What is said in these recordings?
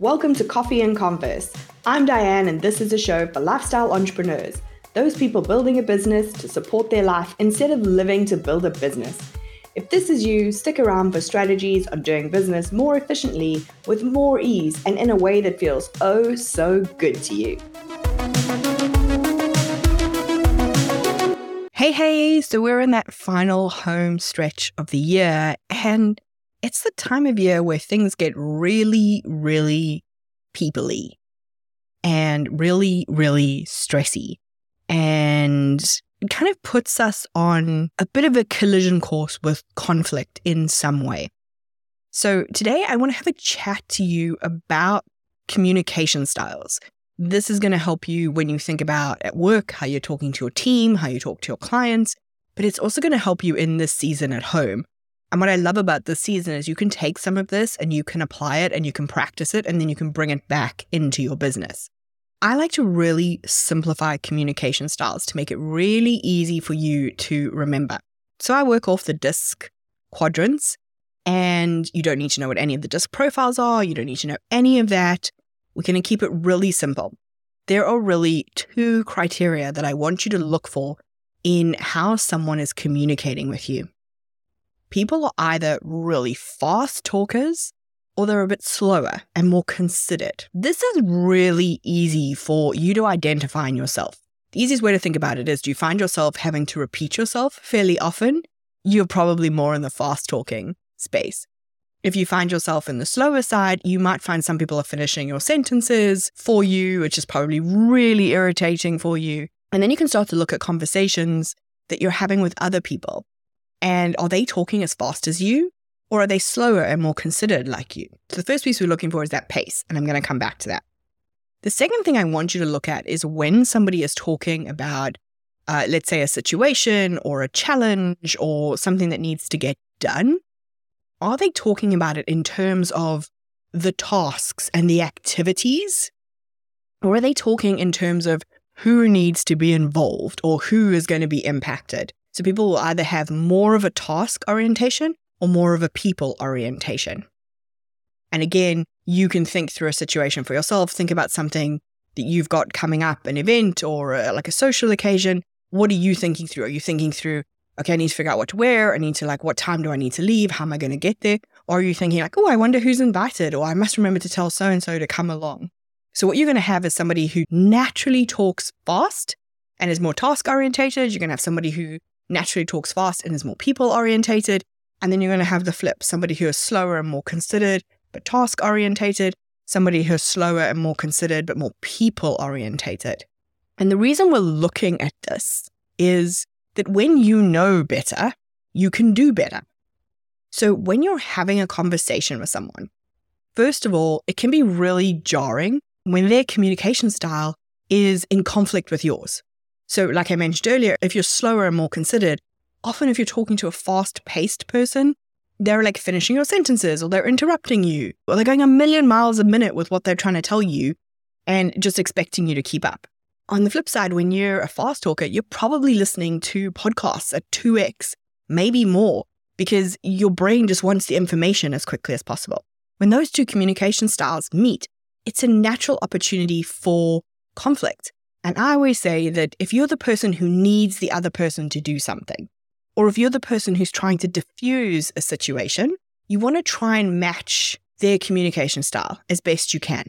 Welcome to Coffee and Converse. I'm Diane, and this is a show for lifestyle entrepreneurs, those people building a business to support their life instead of living to build a business. If this is you, stick around for strategies on doing business more efficiently, with more ease, and in a way that feels oh so good to you. Hey, hey, so we're in that final home stretch of the year, and it's the time of year where things get really, really peoply and really, really stressy. And it kind of puts us on a bit of a collision course with conflict in some way. So today I want to have a chat to you about communication styles. This is going to help you when you think about at work, how you're talking to your team, how you talk to your clients, but it's also going to help you in this season at home and what I love about this season is you can take some of this and you can apply it and you can practice it and then you can bring it back into your business. I like to really simplify communication styles to make it really easy for you to remember. So I work off the DISC quadrants, and you don't need to know what any of the DISC profiles are. You don't need to know any of that. We're going to keep it really simple. There are really two criteria that I want you to look for in how someone is communicating with you people are either really fast talkers or they're a bit slower and more considered. This is really easy for you to identify in yourself. The easiest way to think about it is do you find yourself having to repeat yourself fairly often? You're probably more in the fast talking space. If you find yourself in the slower side, you might find some people are finishing your sentences for you, which is probably really irritating for you. And then you can start to look at conversations that you're having with other people. And are they talking as fast as you? Or are they slower and more considered like you? So the first piece we're looking for is that pace. And I'm going to come back to that. The second thing I want you to look at is when somebody is talking about, uh, let's say, a situation or a challenge or something that needs to get done, are they talking about it in terms of the tasks and the activities? Or are they talking in terms of who needs to be involved or who is going to be impacted? So people will either have more of a task orientation or more of a people orientation. And again, you can think through a situation for yourself, think about something that you've got coming up, an event or a, like a social occasion. What are you thinking through? Are you thinking through, okay, I need to figure out what to wear. I need to like, what time do I need to leave? How am I going to get there? Or are you thinking like, oh, I wonder who's invited, or I must remember to tell so and so to come along. So what you're going to have is somebody who naturally talks fast and is more task orientated. You're going to have somebody who naturally talks fast and is more people orientated. And then you're going to have the flip somebody who is slower and more considered, but task orientated, somebody who's slower and more considered, but more people orientated. And the reason we're looking at this is that when you know better, you can do better. So when you're having a conversation with someone, first of all, it can be really jarring when their communication style is in conflict with yours. So, like I mentioned earlier, if you're slower and more considered, often if you're talking to a fast paced person, they're like finishing your sentences or they're interrupting you or they're going a million miles a minute with what they're trying to tell you and just expecting you to keep up. On the flip side, when you're a fast talker, you're probably listening to podcasts at 2x, maybe more, because your brain just wants the information as quickly as possible. When those two communication styles meet, it's a natural opportunity for conflict. And I always say that if you're the person who needs the other person to do something, or if you're the person who's trying to diffuse a situation, you want to try and match their communication style as best you can.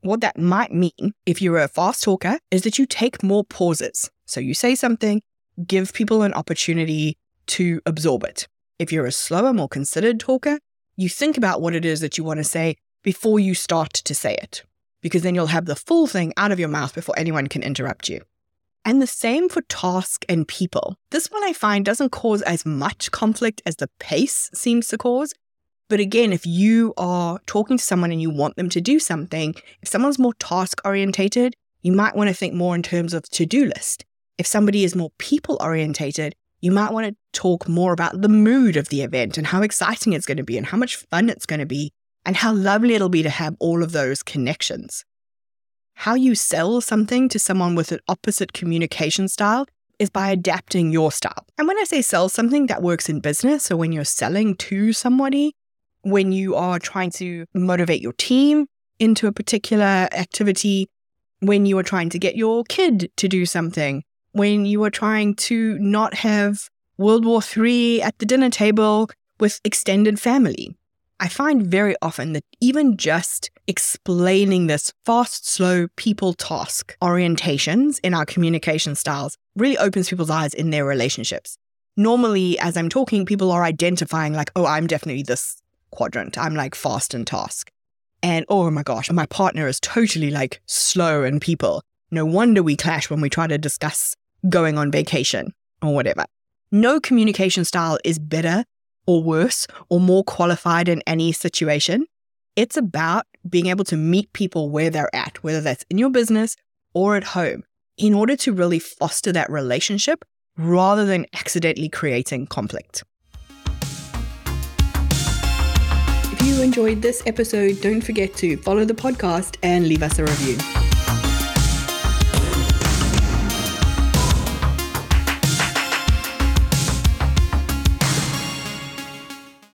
What that might mean, if you're a fast talker, is that you take more pauses. So you say something, give people an opportunity to absorb it. If you're a slower, more considered talker, you think about what it is that you want to say before you start to say it because then you'll have the full thing out of your mouth before anyone can interrupt you. And the same for task and people. This one I find doesn't cause as much conflict as the pace seems to cause. But again, if you are talking to someone and you want them to do something, if someone's more task orientated, you might want to think more in terms of to do list. If somebody is more people orientated, you might want to talk more about the mood of the event and how exciting it's going to be and how much fun it's going to be and how lovely it'll be to have all of those connections. How you sell something to someone with an opposite communication style is by adapting your style. And when I say sell something that works in business, or when you're selling to somebody, when you are trying to motivate your team, into a particular activity when you are trying to get your kid to do something, when you are trying to not have World War III at the dinner table with extended family. I find very often that even just explaining this fast, slow people task orientations in our communication styles really opens people's eyes in their relationships. Normally, as I'm talking, people are identifying, like, oh, I'm definitely this quadrant. I'm like fast and task. And oh my gosh, my partner is totally like slow and people. No wonder we clash when we try to discuss going on vacation or whatever. No communication style is better or worse or more qualified in any situation. It's about being able to meet people where they're at, whether that's in your business or at home, in order to really foster that relationship rather than accidentally creating conflict. If you enjoyed this episode, don't forget to follow the podcast and leave us a review.